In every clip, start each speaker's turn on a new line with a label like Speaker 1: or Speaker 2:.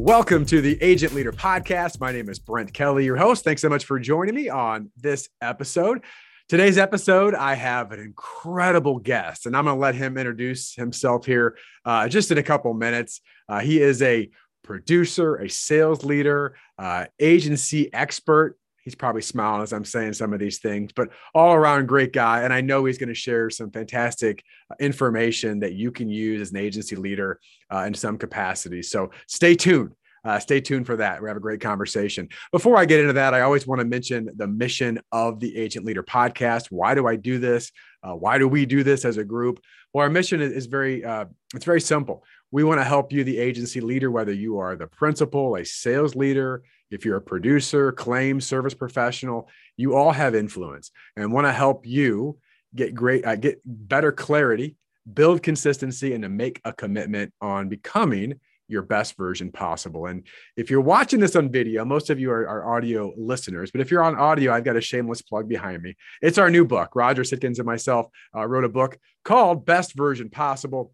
Speaker 1: Welcome to the Agent Leader Podcast. My name is Brent Kelly, your host. Thanks so much for joining me on this episode. Today's episode, I have an incredible guest, and I'm going to let him introduce himself here uh, just in a couple minutes. Uh, he is a producer, a sales leader, uh, agency expert. He's probably smiling as I'm saying some of these things, but all around great guy. And I know he's going to share some fantastic uh, information that you can use as an agency leader uh, in some capacity. So stay tuned. Uh, stay tuned for that. We have a great conversation. Before I get into that, I always want to mention the mission of the Agent Leader podcast. Why do I do this? Uh, why do we do this as a group? Well, our mission is, is very uh, it's very simple. We want to help you, the agency leader, whether you are the principal, a sales leader, if you're a producer, claim service professional, you all have influence and want to help you get great, uh, get better clarity, build consistency, and to make a commitment on becoming your best version possible. And if you're watching this on video, most of you are, are, audio listeners, but if you're on audio, I've got a shameless plug behind me. It's our new book. Roger Sitkins and myself uh, wrote a book called Best Version Possible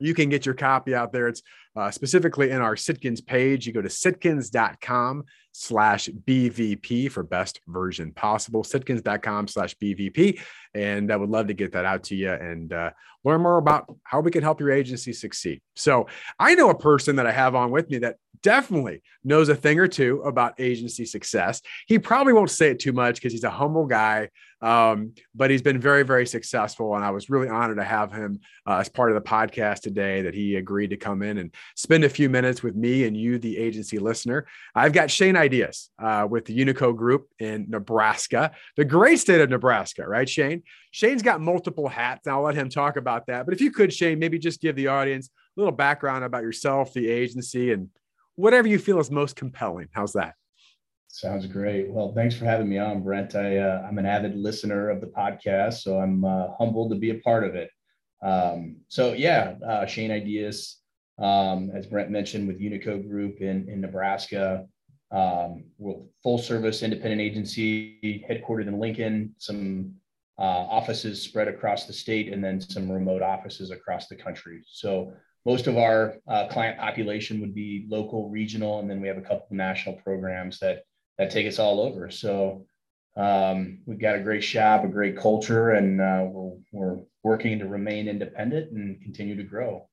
Speaker 1: you can get your copy out there. It's uh, specifically in our Sitkins page. You go to sitkins.com slash BVP for best version possible, sitkins.com slash BVP. And I would love to get that out to you and uh, learn more about how we can help your agency succeed. So I know a person that I have on with me that definitely knows a thing or two about agency success. He probably won't say it too much because he's a humble guy, um, but he's been very, very successful. And I was really honored to have him uh, as part of the podcast today that he agreed to come in and spend a few minutes with me and you, the agency listener. I've got Shane Ideus uh, with the Unico Group in Nebraska, the great state of Nebraska, right, Shane? Shane's got multiple hats. I'll let him talk about that. But if you could, Shane, maybe just give the audience a little background about yourself, the agency, and whatever you feel is most compelling. How's that?
Speaker 2: Sounds great. Well, thanks for having me on, Brent. I, uh, I'm an avid listener of the podcast, so I'm uh, humbled to be a part of it. Um, so, yeah, uh, Shane Ideus, um, as Brent mentioned, with Unico Group in, in Nebraska. Um, we're full service independent agency headquartered in Lincoln, some uh, offices spread across the state, and then some remote offices across the country. So, most of our uh, client population would be local, regional, and then we have a couple of national programs that that take us all over. So um, we've got a great shop, a great culture, and uh, we're we're working to remain independent and continue to grow.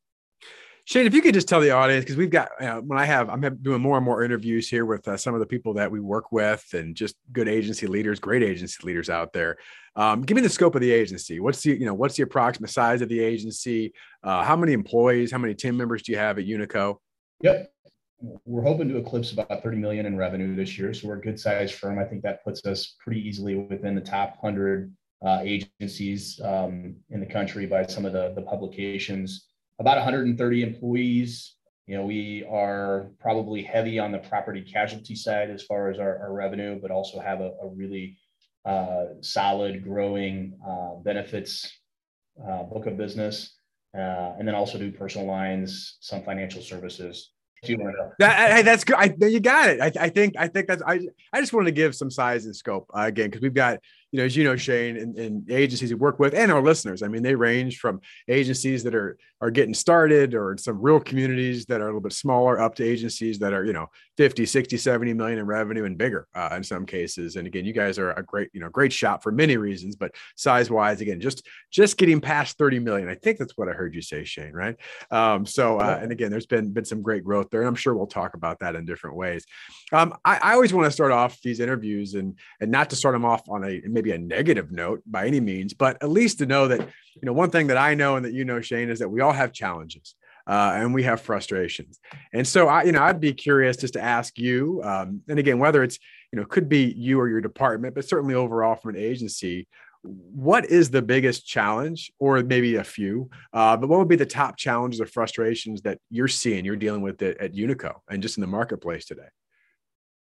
Speaker 1: Shane, if you could just tell the audience, because we've got, uh, when I have, I'm doing more and more interviews here with uh, some of the people that we work with and just good agency leaders, great agency leaders out there. Um, give me the scope of the agency. What's the, you know, what's the approximate size of the agency? Uh, how many employees, how many team members do you have at Unico?
Speaker 2: Yep. We're hoping to eclipse about 30 million in revenue this year. So we're a good sized firm. I think that puts us pretty easily within the top 100 uh, agencies um, in the country by some of the, the publications about 130 employees. You know, we are probably heavy on the property casualty side as far as our, our revenue, but also have a, a really uh, solid, growing uh, benefits uh, book of business, uh, and then also do personal lines, some financial services.
Speaker 1: That, hey, that's good. I, you got it. I, I, think. I think that's. I. I just wanted to give some size and scope uh, again because we've got you know, as you know, Shane, and, and agencies we work with and our listeners. I mean, they range from agencies that are are getting started or some real communities that are a little bit smaller up to agencies that are, you know, 50, 60, 70 million in revenue and bigger uh, in some cases. And again, you guys are a great, you know, great shop for many reasons, but size wise, again, just just getting past 30 million. I think that's what I heard you say, Shane, right? Um, so uh, and again, there's been been some great growth there. And I'm sure we'll talk about that in different ways. Um, I, I always want to start off these interviews and and not to start them off on a maybe a negative note by any means, but at least to know that, you know, one thing that I know and that you know, Shane, is that we all have challenges. Uh, and we have frustrations. And so I, you know, I'd be curious just to ask you, um, and again, whether it's, you know, could be you or your department, but certainly overall from an agency, what is the biggest challenge, or maybe a few, uh, but what would be the top challenges or frustrations that you're seeing, you're dealing with it at Unico and just in the marketplace today?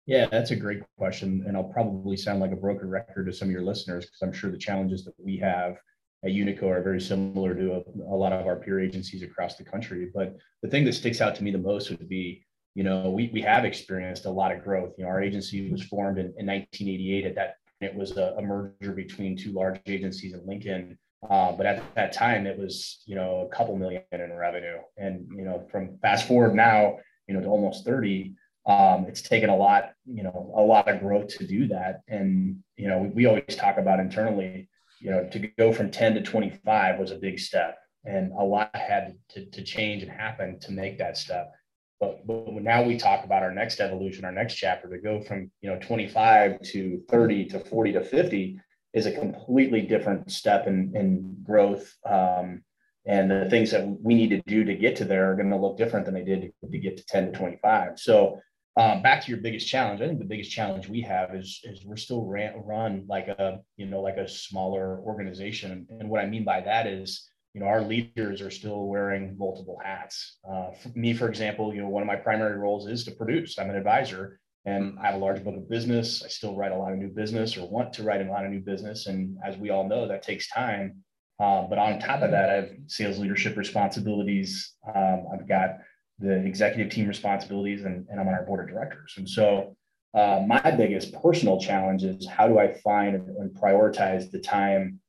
Speaker 2: Yeah, that's a great question. And I'll probably sound like a broken record to some of your listeners because I'm sure the challenges that we have at Unico are very similar to a, a, lot of our peer agencies across the country. But the thing that sticks out to me the most would be, you know, we, we have experienced a lot of growth. You know, our agency was formed in, in 1988. At that it was a, a, merger between two large agencies in Lincoln. Uh, but at that time, it was, you know, a couple million in revenue. And, you know, from fast forward now, you know, to almost 30, um, it's taken a lot, you know, a lot of growth to do that. And, you know, we, always talk about internally, you know, to go from 10 to 25 was a big step and a lot had to, to change and happen to make that step. But, but now we talk about our next evolution, our next chapter to go from, you know, 25 to 30 to 40 to 50 is a completely different step in, in growth. Um, and the things that we need to do to get to there are going to look different than they did to get to 10 to 25. So um, back to your biggest challenge, I think the biggest challenge we have is is we're still ran, run like a you know like a smaller organization, and what I mean by that is you know our leaders are still wearing multiple hats. Uh, for me, for example, you know one of my primary roles is to produce. I'm an advisor, and I have a large book of business. I still write a lot of new business or want to write a lot of new business, and as we all know, that takes time. Um, but on top of that, I have sales leadership responsibilities. Um, I've got the executive team responsibilities, and, and I'm on our board of directors. And so, uh, my biggest personal challenge is how do I find and prioritize the time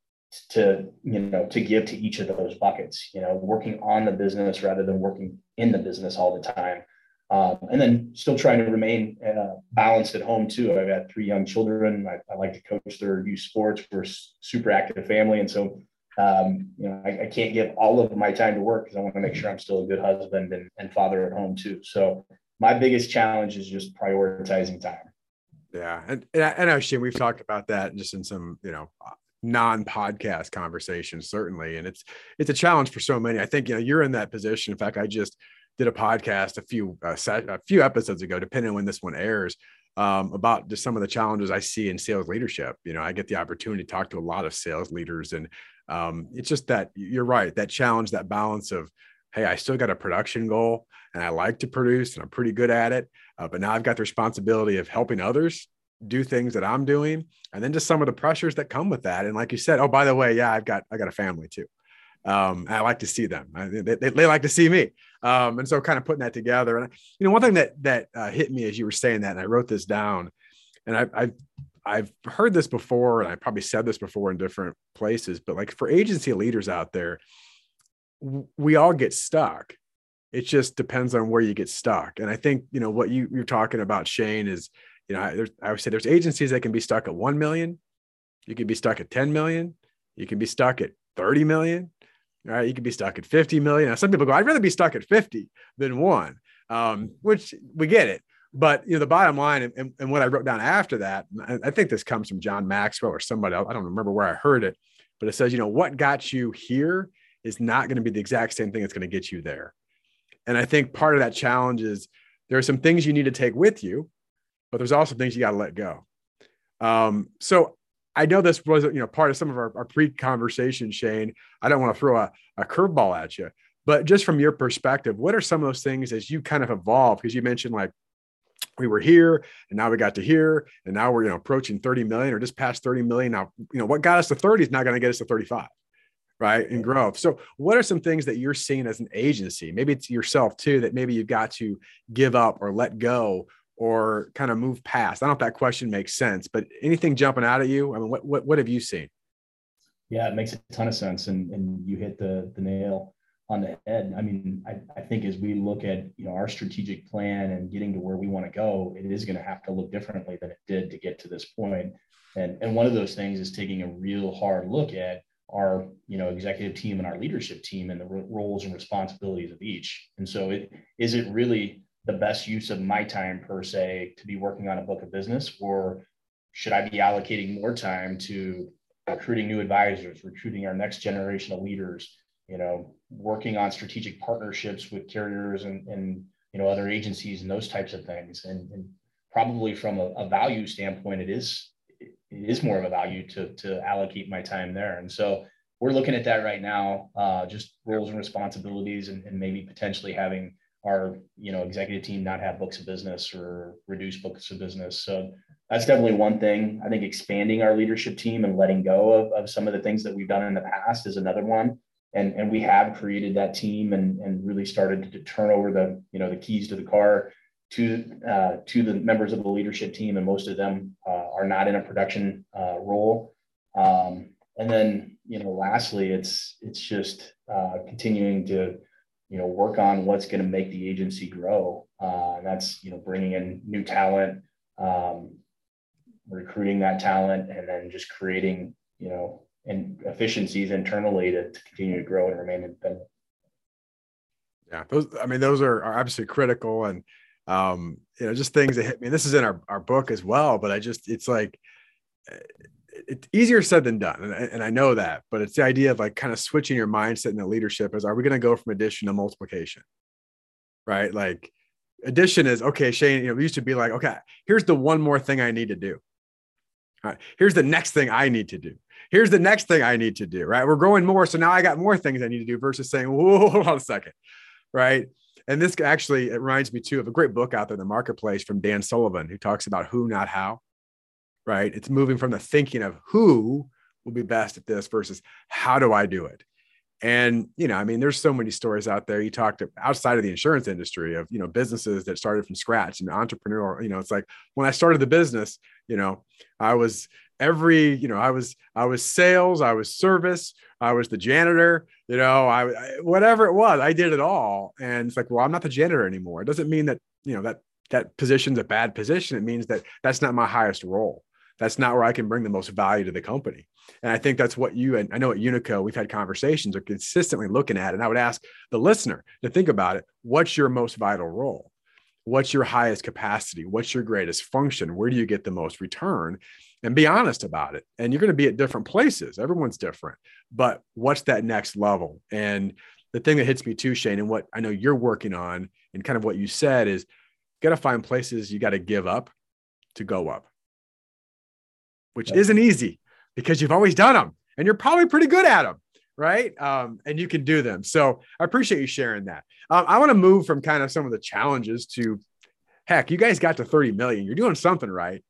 Speaker 2: to you know to give to each of those buckets. You know, working on the business rather than working in the business all the time. Um, and then still trying to remain uh, balanced at home too. I've got three young children. I, I, like to coach their youth sports. We're super active family, and so um, you know, I, I, can't give all of my time to work because I want to make sure I'm still a good husband and, and father at home too. So my biggest challenge is just prioritizing time.
Speaker 1: Yeah, and and I, know Shane, we've talked about that just in some you know non-podcast conversations certainly, and it's it's a challenge for so many. I think you know you're in that position. In fact, I just did a podcast a few uh, a few episodes ago, depending on when this one airs, um, about just some of the challenges I see in sales leadership. You know, I get the opportunity to talk to a lot of sales leaders, and um, it's just that you're right. That challenge, that balance of, hey, I still got a production goal, and I like to produce, and I'm pretty good at it. Uh, but now I've got the responsibility of helping others do things that I'm doing, and then just some of the pressures that come with that. And like you said, oh, by the way, yeah, I've got I got a family too. Um, I like to see them. I, they, they, like to see me. Um, and so kind of putting that together. And you know, one thing that that uh, hit me as you were saying that, and I wrote this down, and I, I've I've heard this before, and I probably said this before in different places, but like for agency leaders out there, we all get stuck. It just depends on where you get stuck. And I think you know what you, you're talking about, Shane, is you know, there's, I would say there's agencies that can be stuck at 1 million. You can be stuck at 10 million. You can be stuck at 30 million right? You could be stuck at 50 million. Now, some people go, I'd rather be stuck at 50 than one, um, which we get it. But you know, the bottom line and, and, what I wrote down after that, I think this comes from John Maxwell or somebody else. I don't remember where I heard it, but it says, you know, what got you here is not going to be the exact same thing that's going to get you there. And I think part of that challenge is there are some things you need to take with you, but there's also things you got to let go. Um, so I know this was you know part of some of our, our pre-conversation, Shane. I don't want to throw a, a curveball at you, but just from your perspective, what are some of those things as you kind of evolve? Because you mentioned like we were here and now we got to here and now we're you know approaching 30 million or just past 30 million. Now, you know, what got us to 30 is not going to get us to 35 right in growth so what are some things that you're seeing as an agency maybe it's yourself too that maybe you've got to give up or let go or kind of move past? I don't know if that question makes sense, but anything jumping out at you? I mean, what what, what have you seen?
Speaker 2: Yeah, it makes a ton of sense, and and you hit the the nail on the head. I mean, I, I think as we look at you know our strategic plan and getting to where we want to go, it is going to have to look differently than it did to get to this point. And and one of those things is taking a real hard look at our you know executive team and our leadership team and the roles and responsibilities of each. And so it is it really the best use of my time per se to be working on a book of business or should i be allocating more time to recruiting new advisors recruiting our next generation of leaders you know working on strategic partnerships with carriers and, and you know other agencies and those types of things. And, and probably from a, a, value standpoint it is it is more of a value to to allocate my time there. And so we're looking at that right now uh, just roles and responsibilities and, and maybe potentially having our you know executive team not have books of business or reduce books of business. So that's definitely one thing. I think expanding our leadership team and letting go of, of some of the things that we've done in the past is another one and and we have created that team and and really started to turn over the you know the keys to the car to uh, to the members of the leadership team and most of them uh, are not in a production uh, role um, and then you know lastly it's it's just uh, continuing to you know, work on what's going to make the agency grow. Uh, and that's, you know, bringing in new talent, um, recruiting that talent, and then just creating, you know, and efficiencies internally to, to continue to grow and remain independent.
Speaker 1: Yeah, those. I mean, those are, are absolutely critical, and um, you know, just things that hit me. this is in our our book as well, but I just it's like it's easier said than done, and I, and I know that. But it's the idea of like kind of switching your mindset in the leadership. Is are we going to go from addition to multiplication? Right, like addition is okay. Shane, you know, we used to be like, okay, here's the one more thing I need to do. All right, here's the next thing I need to do here's the next thing I need to do, right? We're growing more. So now I got more things I need to do versus saying, whoa, hold on a second, right? And this actually, it reminds me too of a great book out there in the marketplace from Dan Sullivan, who talks about who, not how, right? It's moving from the thinking of who will be best at this versus how do I do it? And, you know, I mean, there's so many stories out there. You talked outside of the insurance industry of, you know, businesses that started from scratch and entrepreneur, you know, it's like when I started the business, you know, I was every you know i was i was sales i was service i was the janitor you know I, I, whatever it was i did it all. And it's like well i'm not the janitor anymore. It doesn't mean that you know that that position's a bad position. It means that that's not my highest role that's not where i can bring the most value to the company and i think that's what you and i know at unico we've had conversations are consistently looking at and i would ask the listener to think about it what's your most vital role what's your highest capacity what's your greatest function where do you get the most return and be honest about it. And you're going to be at different places. Everyone's different. But what's that next level? And the thing that hits me too, Shane, and what I know you're working on, and kind of what you said is got to find places you got to give up to go up, which isn't easy because you've always done them and you're probably pretty good at them. Right. Um, and you can do them. So I appreciate you sharing that. Um, I want to move from kind of some of the challenges to heck, you guys got to 30 million. You're doing something right.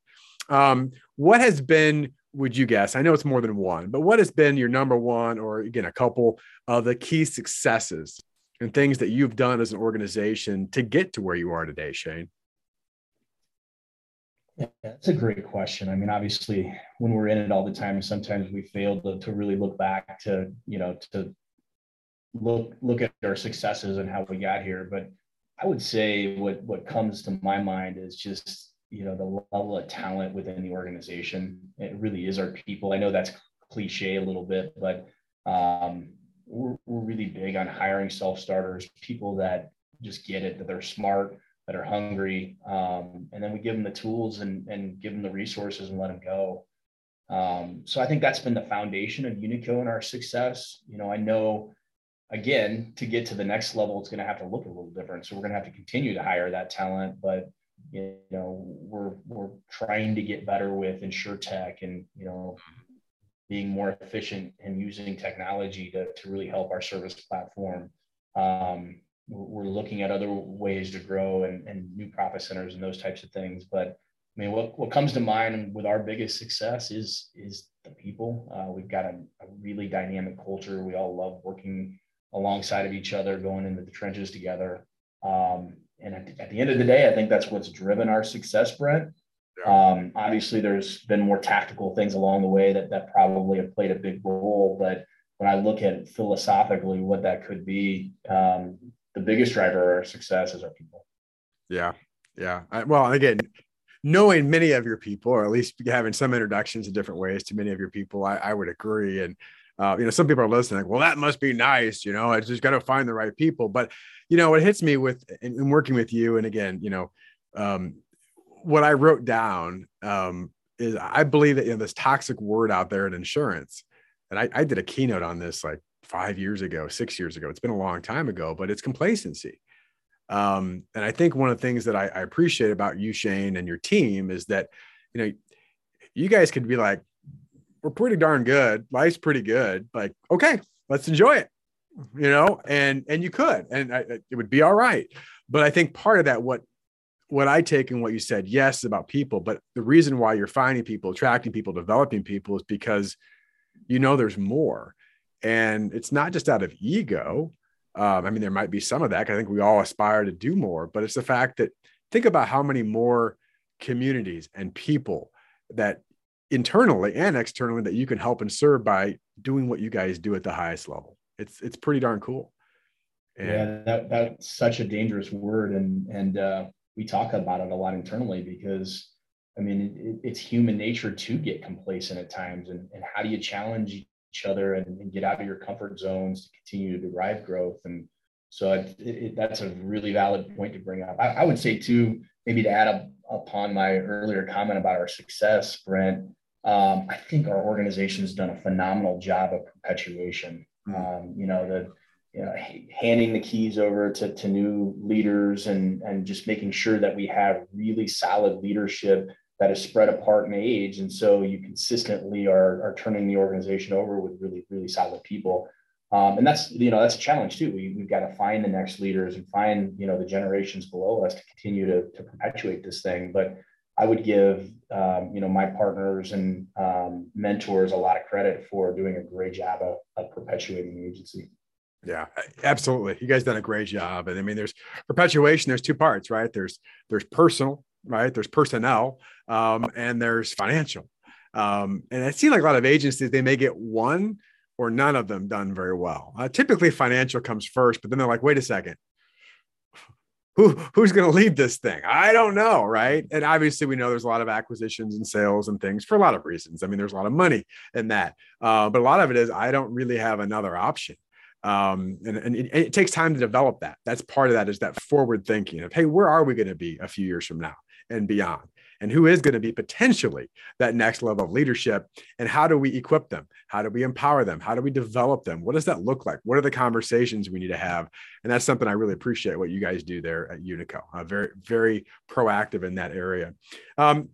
Speaker 1: Um, what has been, would you guess? I know it's more than one, but what has been your number one, or again, a couple of the key successes and things that you've done as an organization to get to where you are today, Shane?
Speaker 2: Yeah, that's a great question. I mean, obviously, when we're in it all the time, sometimes we fail to, to really look back to, you know, to look look at our successes and how we got here. But I would say what what comes to my mind is just you know the level of talent within the organization it really is our people i know that's cliche a little bit but um, we're, we're really big on hiring self-starters people that just get it that they're smart that are hungry um, and then we give them the tools and, and give them the resources and let them go. Um, so i think that's been the foundation of unico and our success. You know i know again to get to the next level it's going to have to look a little different. So we're going to have to continue to hire that talent but you know we're we're trying to get better with insurtech and you know being more efficient and using technology to, to really help our service platform. Um, we're looking at other ways to grow and, and new profit centers and those types of things but i mean what, what comes to mind with our biggest success is is the people uh, we've got a, a really dynamic culture we all love working alongside of each other going into the trenches together um, and at, at, the end of the day, I think that's what's driven our success, Brent. Um, obviously, there's been more tactical things along the way that that probably have played a big role. But when I look at philosophically what that could be, um, the biggest driver of our success is our people.
Speaker 1: Yeah, yeah. I, well, again, knowing many of your people, or at least having some introductions in different ways to many of your people, I, I would agree. And uh, you know, some people are listening, like, well, that must be nice. You know, I just got to find the right people. But you know, what hits me with in, in working with you, and again, you know, um, what I wrote down um, is I believe that you know this toxic word out there in insurance, and I, I did a keynote on this like five years ago, six years ago. It's been a long time ago, but it's complacency. Um, and I think one of the things that I, I appreciate about you, Shane, and your team is that, you know, you guys could be like, we're pretty darn good. Life's pretty good. Like, okay, let's enjoy it you know, and and you could, and I, it would be all right. But I think part of that, what what I take and what you said, yes, about people, but the reason why you're finding people, attracting people, developing people is because you know there's more, and it's not just out of ego. Um, I mean, there might be some of that. I think we all aspire to do more, but it's the fact that think about how many more communities and people that internally and externally that you can help and serve by doing what you guys do at the highest level it's it's pretty darn cool
Speaker 2: And yeah, that, that's such a dangerous word. And, and uh, we talk about it a lot internally because I mean, it, it's human nature to get complacent at times. And, and how do you challenge each other and, and, get out of your comfort zones to continue to derive growth? And so it, it, that's a really valid point to bring up. I, I would say, too, maybe to add up upon my earlier comment about our success, Brent, um, I think our organization has done a phenomenal job of perpetuation. Hmm. Um, you know, the you know, handing the keys over to, to new leaders and, and just making sure that we have really solid leadership that is spread apart in age. And so you consistently are, are turning the organization over with really, really solid people. Um, and that's, you know, that's a challenge too. We, we've got to find the next leaders and find, you know, the generations below us to continue to, to perpetuate this thing. But I would give, um, you know, my partners and um, mentors a lot of credit for doing a great job of, of perpetuating the agency.
Speaker 1: Yeah, absolutely. You guys done a great job. And I mean, there's perpetuation. There's two parts, right? There's there's personal, right? There's personnel, um, and there's financial. Um, and it seems like a lot of agencies they may get one or none of them done very well. Uh, typically, financial comes first, but then they're like, wait a second, who who's going to lead this thing? I don't know, right? And obviously, we know there's a lot of acquisitions and sales and things for a lot of reasons. I mean, there's a lot of money in that, uh, but a lot of it is I don't really have another option. Um, and, and it, it, takes time to develop that. That's part of that is that forward thinking of, hey, where are we going to be a few years from now and beyond? and who is going to be potentially that next level of leadership? And how do we equip them? How do we empower them? How do we develop them? What does that look like? What are the conversations we need to have? And that's something i really appreciate what you guys do there at unico uh, very very proactive in that area. Um,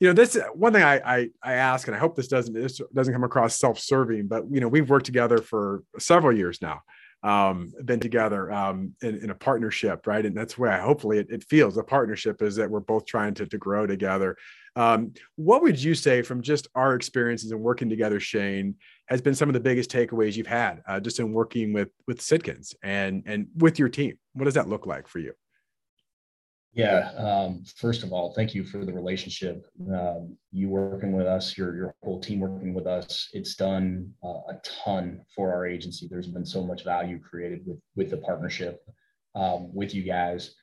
Speaker 1: you know this one thing I, I, I ask and i hope this doesn't this doesn't come across self-serving but you know we've worked together for several years now um, been together um, in, in, a partnership, right? And that's where hopefully it, it, feels a partnership is that we're both trying to, to grow together. Um, what would you say from just our experiences and working together, Shane, has been some of the biggest takeaways you've had uh, just in working with with Sitkins and and with your team? What does that look like for you?
Speaker 2: Yeah. Um, first of all, thank you for the relationship. Um, you working with us, your your whole team working with us. It's done uh, a ton for our agency. There's been so much value created with with the partnership um, with you guys.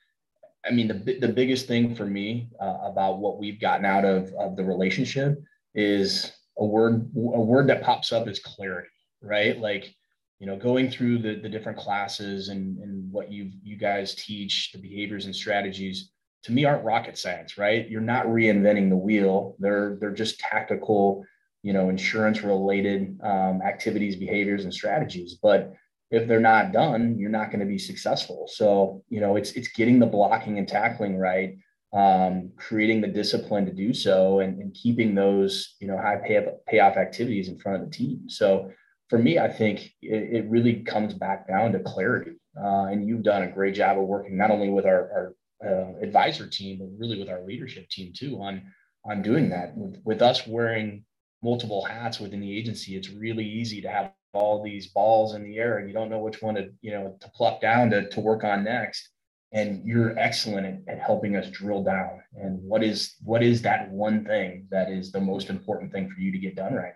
Speaker 2: I mean, the the biggest thing for me uh, about what we've gotten out of of the relationship is a word a word that pops up is clarity, right? Like you know, going through the, the different classes and, and what you you guys teach, the behaviors and strategies, to me aren't rocket science, right? You're not reinventing the wheel. They're they're just tactical, you know, insurance related um, activities, behaviors, and strategies. But if they're not done, you're not going to be successful. So, you know, it's it's getting the blocking and tackling right, um, creating the discipline to do so, and, and keeping those, you know, high pay, payoff activities in front of the team. So for me, I think it, it really comes back down to clarity. Uh, and you've done a great job of working not only with our, our uh, advisor team, but really with our leadership team too on on doing that. With, with us wearing multiple hats within the agency, it's really easy to have all these balls in the air and you don't know which one to you know to pluck down to, to work on next and you're excellent at, at, helping us drill down and what is what is that one thing that is the most important thing for you to get done right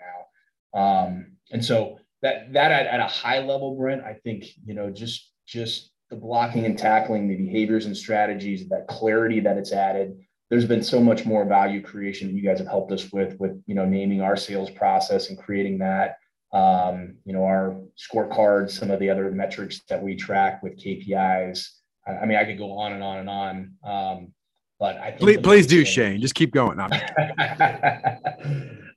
Speaker 2: now um, and so that that at, at a high level, Brent, I think you know just just the blocking and tackling, the behaviors and strategies, that clarity that it's added. There's been so much more value creation that you guys have helped us with, with you know naming our sales process and creating that. Um, you know our scorecards, some of the other metrics that we track with KPIs. I, I mean, I could go on and on and on. Um, but I
Speaker 1: please, please do, thing, Shane. Just keep going.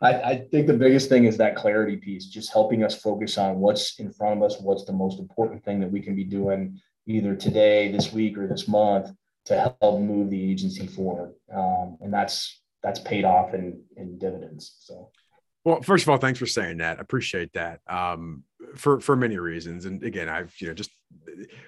Speaker 2: I, I think the biggest thing is that clarity piece, just helping us focus on what's in front of us, what's the most important thing that we can be doing either today, this week, or this month to help move the agency forward. Um, and that's that's paid off in in dividends. So.
Speaker 1: Well, first of all, thanks for saying that. I appreciate that um, for for many reasons. And again, I've you know just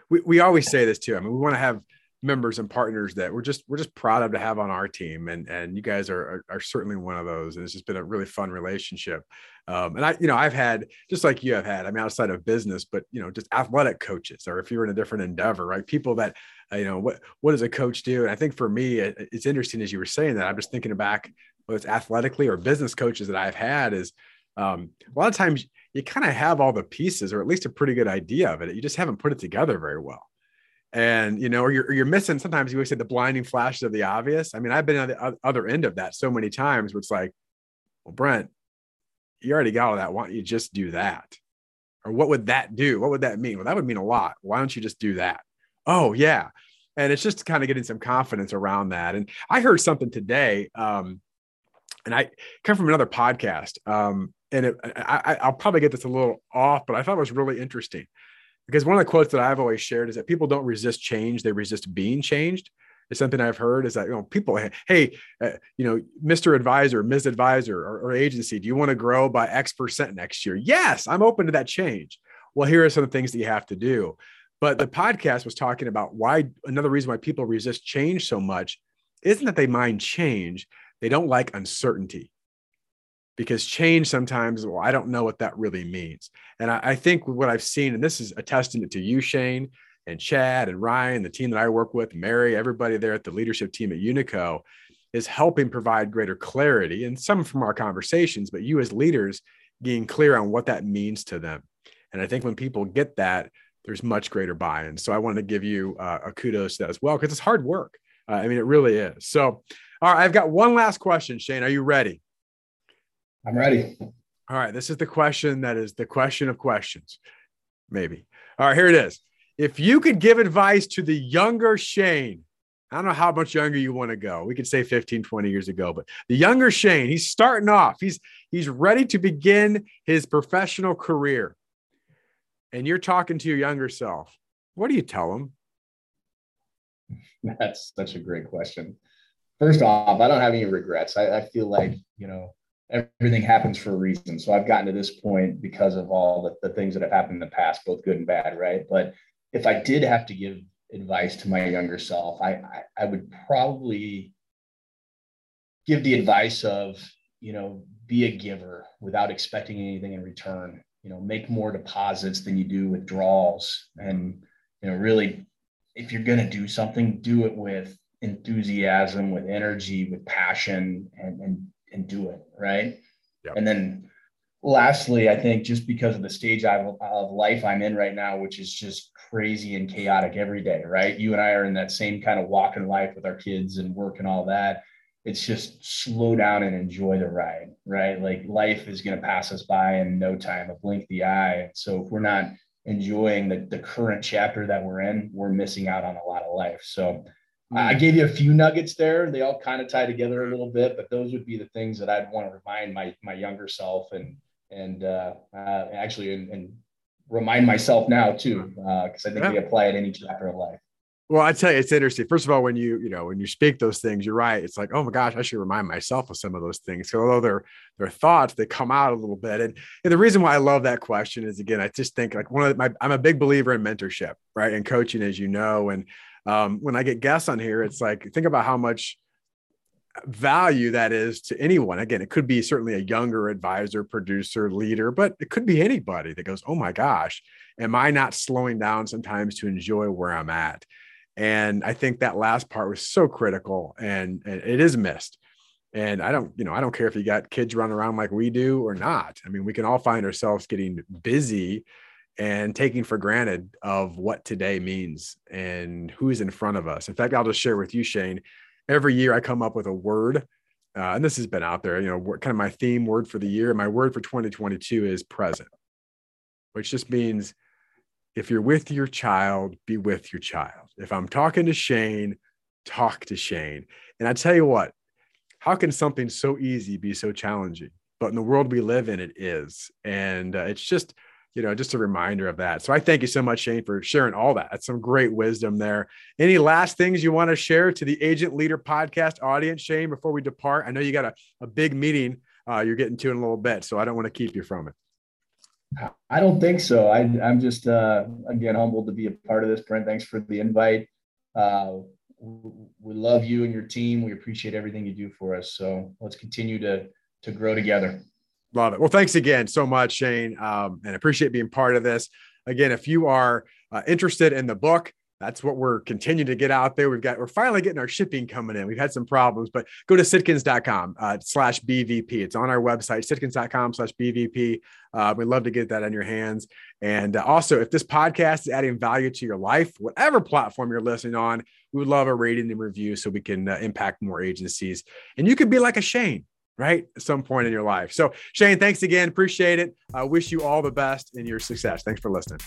Speaker 1: we, we always say this too. I mean, we want to have members and partners that we're just we're just proud of to have on our team. And and you guys are are, are certainly one of those. And it's just been a really fun relationship. Um, and i you know i've had just like you have had i mean outside of business but you know just athletic coaches or if you're in a different endeavor right? People that uh, you know what what does a coach do? And i think for me it, it's interesting as you were saying that i'm just thinking back whether it's athletically or business coaches that i've had is um, a lot of times you kind of have all the pieces, or at least a pretty good idea of it. You just haven't put it together very well. And you know, or you're, or you're missing. Sometimes you always say the blinding flashes of the obvious. I mean, I've been on the other end of that so many times, where it's like, well, Brent, you already got all that. Why don't you just do that? Or what would that do? What would that mean? Well, that would mean a lot. Why don't you just do that? Oh, yeah. And it's just kind of getting some confidence around that. And I heard something today, um, and I come from another podcast. Um, and it, I, I'll probably get this a little off, but I thought it was really interesting because one of the quotes that I've always shared is that people don't resist change; they resist being changed It's something I've heard is that, you know, people, hey, uh, you know, Mr. Advisor, Ms. Advisor, or, or agency, do you want to grow by X percent next year? Yes, I'm open to that change. Well, here are some things that you have to do. But the podcast was talking about why another reason why people resist change so much isn't that they mind change, they don't like uncertainty. Because change sometimes, well, I don't know what that really means. And I, I think what I've seen, and this is a testament to you, Shane, and Chad and Ryan, the team that I work with, Mary, everybody there at the leadership team at Unico is helping provide greater clarity and some from our conversations, but you as leaders being clear on what that means to them. And I think when people get that, there's much greater buy-in. So I want to give you uh, a kudos to that as well because it's hard work. Uh, I mean, it really is. So, all right, I've got one last question, Shane. Are you ready?
Speaker 2: I'm ready.
Speaker 1: All right, this is the question that is the question of questions. Maybe. All right, here it is if you could give advice to the younger Shane, I don't know how much younger you want to go. We could say 15, 20 years ago, but the younger Shane, he's starting off. He's he's ready to begin his professional career. And you're talking to your younger self. What do you tell him?
Speaker 2: That's such a great question. First off, I don't have any regrets. I, I feel like, you know, everything happens for a reason. So I've gotten to this point because of all the, the things that have happened in the past, both good and bad, right? But if I did have to give advice to my younger self, I, I, I would probably give the advice of, you know, be a giver without expecting anything in return. You know, make more deposits than you do withdrawals. And, you know, really, if you're going to do something, do it with enthusiasm, with energy, with passion, and, and, and do it. Right. Yep. And then lastly, I think just because of the stage of, of life I'm in right now, which is just crazy and chaotic every day, right? You and I are in that same kind of walk in life with our kids and work and all that. It's just slow down and enjoy the ride, right? Like life is going to pass us by in no time, a blink of the eye. So if we're not enjoying the, the current chapter that we're in, we're missing out on a lot of life. So I gave you a few nuggets there. They all kind of tie together a little bit, but those would be the things that I'd want to remind my my younger self and and uh, uh, actually and, and, remind myself now too, because uh, I think yeah. they apply at any chapter of life.
Speaker 1: Well, I tell you, it's interesting. First of all, when you you know when you speak those things, you're right. It's like, oh my gosh, I should remind myself of some of those things. So although they're they're thoughts, they come out a little bit. And, and the reason why I love that question is again, I just think like one of my I'm a big believer in mentorship, right, and coaching, as you know. And um, when I get guests on here, it's like think about how much value that is to anyone. Again, it could be certainly a younger advisor, producer, leader, but it could be anybody that goes, Oh my gosh, am I not slowing down sometimes to enjoy where I'm at? And I think that last part was so critical and, and it is missed. And I don't, you know, I don't care if you got kids running around like we do or not. I mean, we can all find ourselves getting busy and taking for granted of what today means and who's in front of us. In fact, I'll just share with you, Shane every year I come up with a word, uh, and this has been out there, you know, kind of my theme word for the year. My word for 2022 is present, which just means if you're with your child, be with your child. If I'm talking to Shane, talk to Shane. And I tell you what, how can something so easy be so challenging? But in the world we live in, it is. And uh, it's just, you know, just a reminder of that. So I thank you so much, Shane, for sharing all that. That's some great wisdom there. Any last things you want to share to the Agent Leader Podcast audience, Shane, before we depart? I know you got a, a big meeting uh, you're getting to in a little bit, so I don't want to keep you from it.
Speaker 2: I don't think so. I, am just, uh, again, humbled to be a part of this, Brent. Thanks for the invite. Uh, we love you and your team. We appreciate everything you do for us. So let's continue to, to grow together.
Speaker 1: Love it. Well, thanks again so much, Shane, um, and appreciate being part of this. Again, if you are uh, interested in the book, that's what we're continuing to get out there. We've got, we're finally getting our shipping coming in. We've had some problems, but go to sitkins.com uh, slash BVP. It's on our website, sitkins.com slash BVP. Uh, we'd love to get that in your hands. And uh, also, if this podcast is adding value to your life, whatever platform you're listening on, we would love a rating and review so we can uh, impact more agencies. And you could be like a Shane, right? At some point in your life. So, Shane, thanks again. Appreciate it. I wish you all the best in your success. Thanks for listening.